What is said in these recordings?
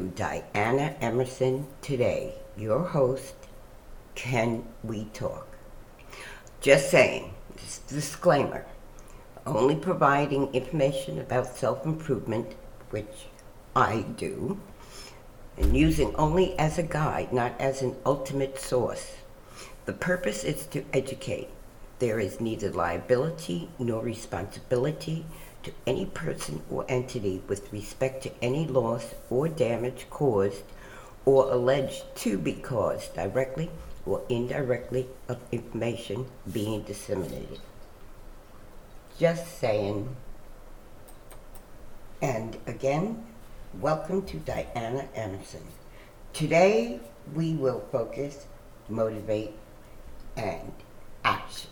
to Diana Emerson Today, your host. Can we talk? Just saying, disclaimer only providing information about self improvement, which I do, and using only as a guide, not as an ultimate source. The purpose is to educate. There is neither liability nor responsibility to any person or entity with respect to any loss or damage caused or alleged to be caused directly or indirectly of information being disseminated. Just saying. And again, welcome to Diana Emerson. Today we will focus, motivate, and action.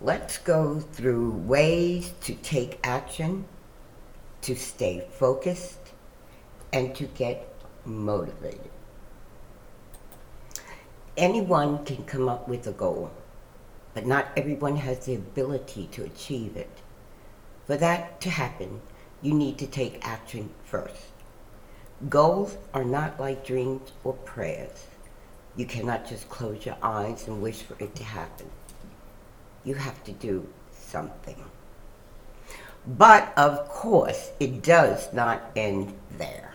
Let's go through ways to take action, to stay focused, and to get motivated. Anyone can come up with a goal, but not everyone has the ability to achieve it. For that to happen, you need to take action first. Goals are not like dreams or prayers. You cannot just close your eyes and wish for it to happen you have to do something. But of course, it does not end there.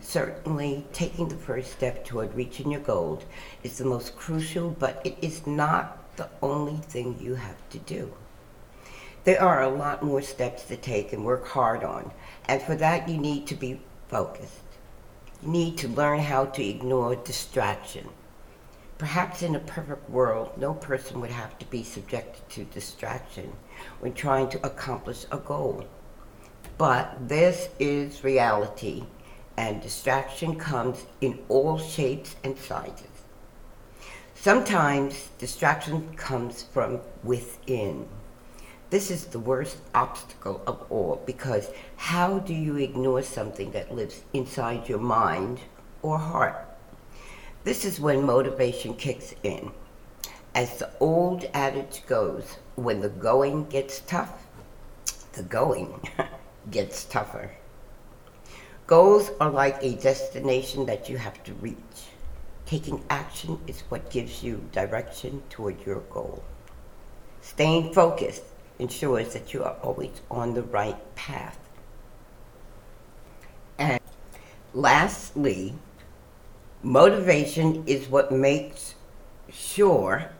Certainly, taking the first step toward reaching your goal is the most crucial, but it is not the only thing you have to do. There are a lot more steps to take and work hard on, and for that, you need to be focused. You need to learn how to ignore distraction Perhaps in a perfect world, no person would have to be subjected to distraction when trying to accomplish a goal. But this is reality, and distraction comes in all shapes and sizes. Sometimes distraction comes from within. This is the worst obstacle of all because how do you ignore something that lives inside your mind or heart? This is when motivation kicks in. As the old adage goes, when the going gets tough, the going gets tougher. Goals are like a destination that you have to reach. Taking action is what gives you direction toward your goal. Staying focused ensures that you are always on the right path. And lastly, Motivation is what makes sure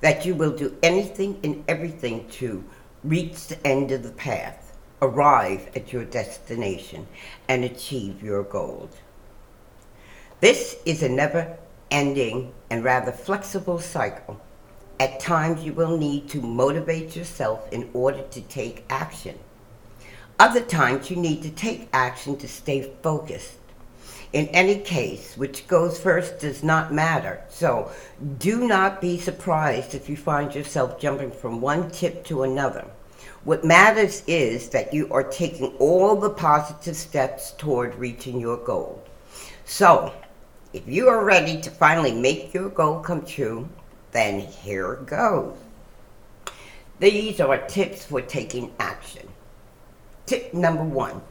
that you will do anything and everything to reach the end of the path, arrive at your destination, and achieve your goals. This is a never ending and rather flexible cycle. At times, you will need to motivate yourself in order to take action. Other times, you need to take action to stay focused in any case, which goes first does not matter. So do not be surprised if you find yourself jumping from one tip to another. What matters is that you are taking all the positive steps toward reaching your goal. So, if you are ready to finally make your goal come true, then here goes. These are tips for taking action. Tip number one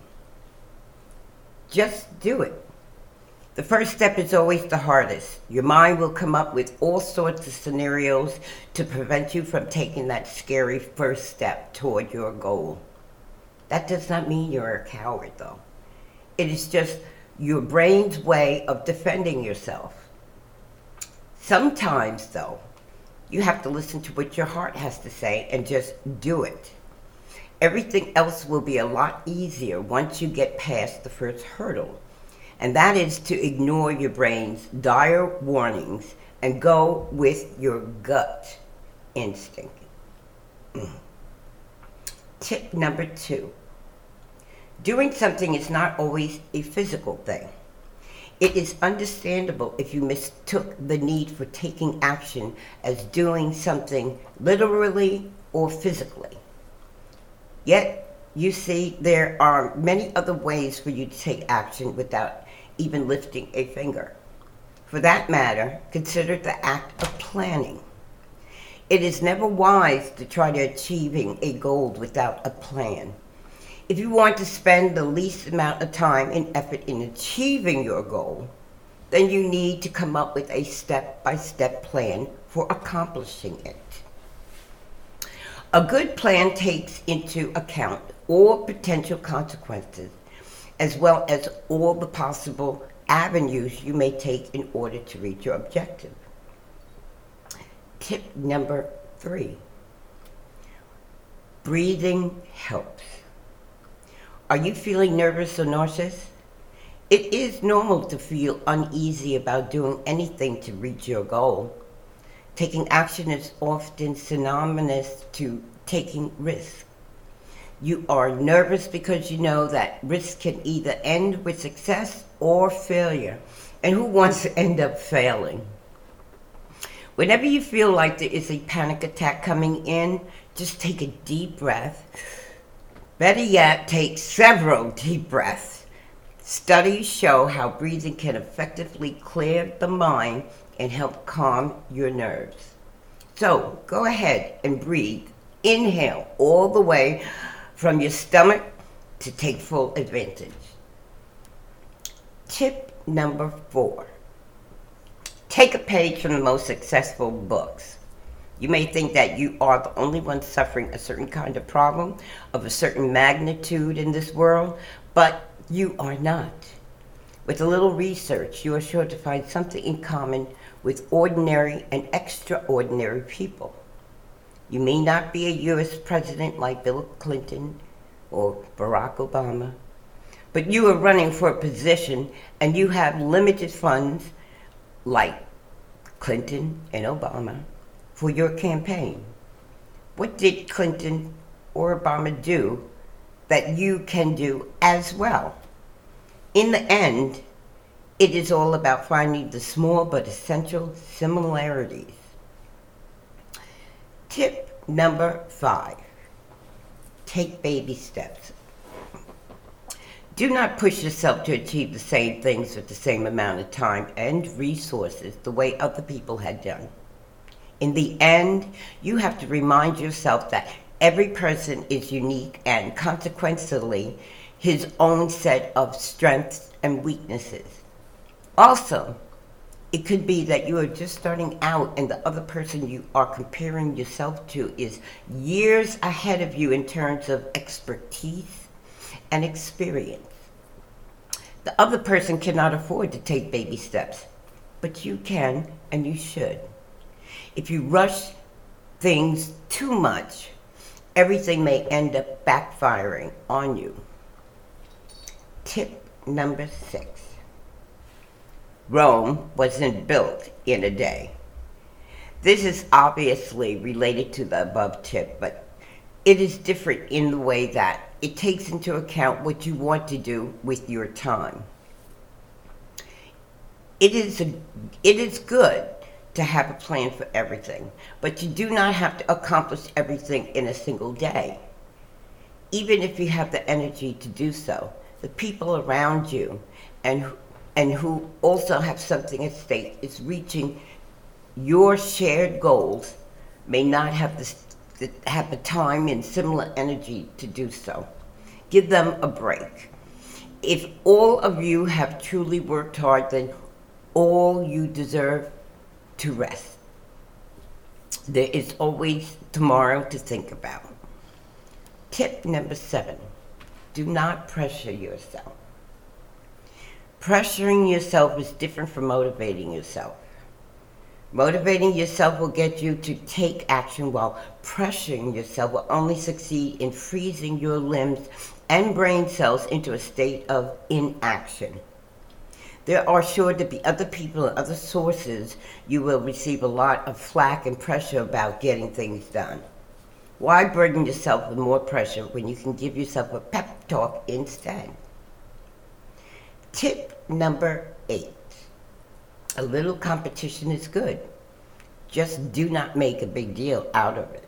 just do it. The first step is always the hardest. Your mind will come up with all sorts of scenarios to prevent you from taking that scary first step toward your goal. That does not mean you're a coward, though. It is just your brain's way of defending yourself. Sometimes, though, you have to listen to what your heart has to say and just do it. Everything else will be a lot easier once you get past the first hurdle and that is to ignore your brain's dire warnings and go with your gut instinct. Tip number two doing something is not always a physical thing. It is understandable if you mistook the need for taking action as doing something literally or physically. Yet, you see, there are many other ways for you to take action without even lifting a finger. For that matter, consider the act of planning. It is never wise to try to achieving a goal without a plan. If you want to spend the least amount of time and effort in achieving your goal, then you need to come up with a step by step plan for accomplishing it. A good plan takes into account all potential consequences as well as all the possible avenues you may take in order to reach your objective. Tip number three breathing helps. Are you feeling nervous or nauseous? It is normal to feel uneasy about doing anything to reach your goal. Taking action is often synonymous to taking risks. You are nervous because you know that risk can either end with success or failure. And who wants to end up failing? Whenever you feel like there is a panic attack coming in, just take a deep breath. Better yet, take several deep breaths. Studies show how breathing can effectively clear the mind and help calm your nerves. So go ahead and breathe. Inhale all the way from your stomach to take full advantage. Tip number four take a page from the most successful books. You may think that you are the only one suffering a certain kind of problem of a certain magnitude in this world, but you are not. With a little research, you are sure to find something in common with ordinary and extraordinary people. You may not be a U.S. president like Bill Clinton or Barack Obama, but you are running for a position and you have limited funds like Clinton and Obama for your campaign. What did Clinton or Obama do that you can do as well? In the end, it is all about finding the small but essential similarities. Tip number five take baby steps. Do not push yourself to achieve the same things with the same amount of time and resources the way other people had done. In the end, you have to remind yourself that every person is unique and consequently his own set of strengths and weaknesses. Also, it could be that you are just starting out and the other person you are comparing yourself to is years ahead of you in terms of expertise and experience. The other person cannot afford to take baby steps, but you can and you should. If you rush things too much, everything may end up backfiring on you. Tip number six Rome wasn't built in a day. This is obviously related to the above tip, but it is different in the way that it takes into account what you want to do with your time. It is, a, it is good to have a plan for everything, but you do not have to accomplish everything in a single day. Even if you have the energy to do so, the people around you and and who also have something at stake is reaching your shared goals may not have the, have the time and similar energy to do so. Give them a break. If all of you have truly worked hard, then all you deserve to rest. There is always tomorrow to think about. Tip number seven do not pressure yourself. Pressuring yourself is different from motivating yourself. Motivating yourself will get you to take action, while pressuring yourself will only succeed in freezing your limbs and brain cells into a state of inaction. There are sure to be other people and other sources you will receive a lot of flack and pressure about getting things done. Why burden yourself with more pressure when you can give yourself a pep talk instead? Tip number eight a little competition is good. Just do not make a big deal out of it.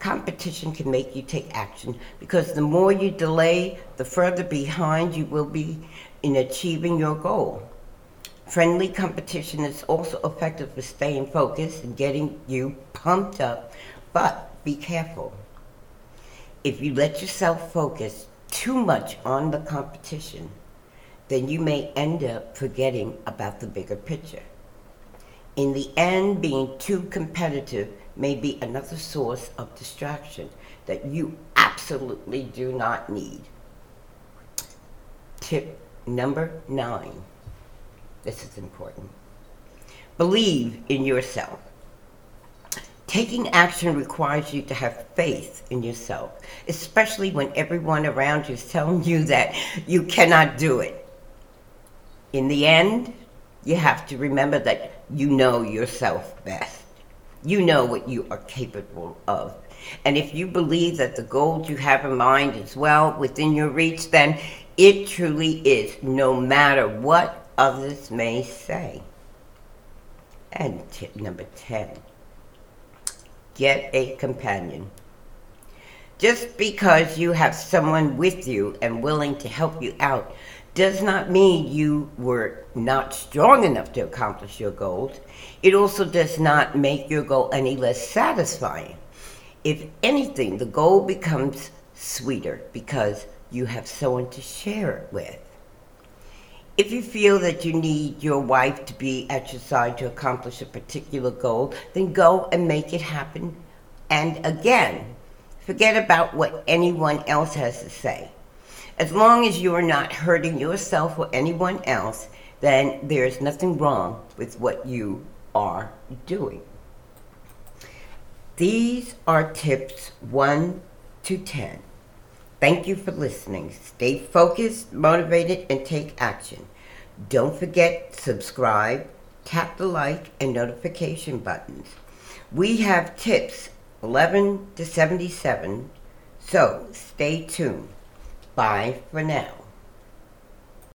Competition can make you take action because the more you delay, the further behind you will be in achieving your goal. Friendly competition is also effective for staying focused and getting you pumped up, but be careful. If you let yourself focus too much on the competition, then you may end up forgetting about the bigger picture. In the end, being too competitive may be another source of distraction that you absolutely do not need. Tip number nine. This is important. Believe in yourself. Taking action requires you to have faith in yourself, especially when everyone around you is telling you that you cannot do it. In the end, you have to remember that you know yourself best. You know what you are capable of. And if you believe that the goal you have in mind is well within your reach, then it truly is, no matter what others may say. And tip number 10 get a companion. Just because you have someone with you and willing to help you out does not mean you were not strong enough to accomplish your goals. It also does not make your goal any less satisfying. If anything, the goal becomes sweeter because you have someone to share it with. If you feel that you need your wife to be at your side to accomplish a particular goal, then go and make it happen. And again, forget about what anyone else has to say. As long as you are not hurting yourself or anyone else, then there's nothing wrong with what you are doing. These are tips 1 to 10. Thank you for listening. Stay focused, motivated, and take action. Don't forget subscribe, tap the like and notification buttons. We have tips 11 to 77, so stay tuned. Bye for now.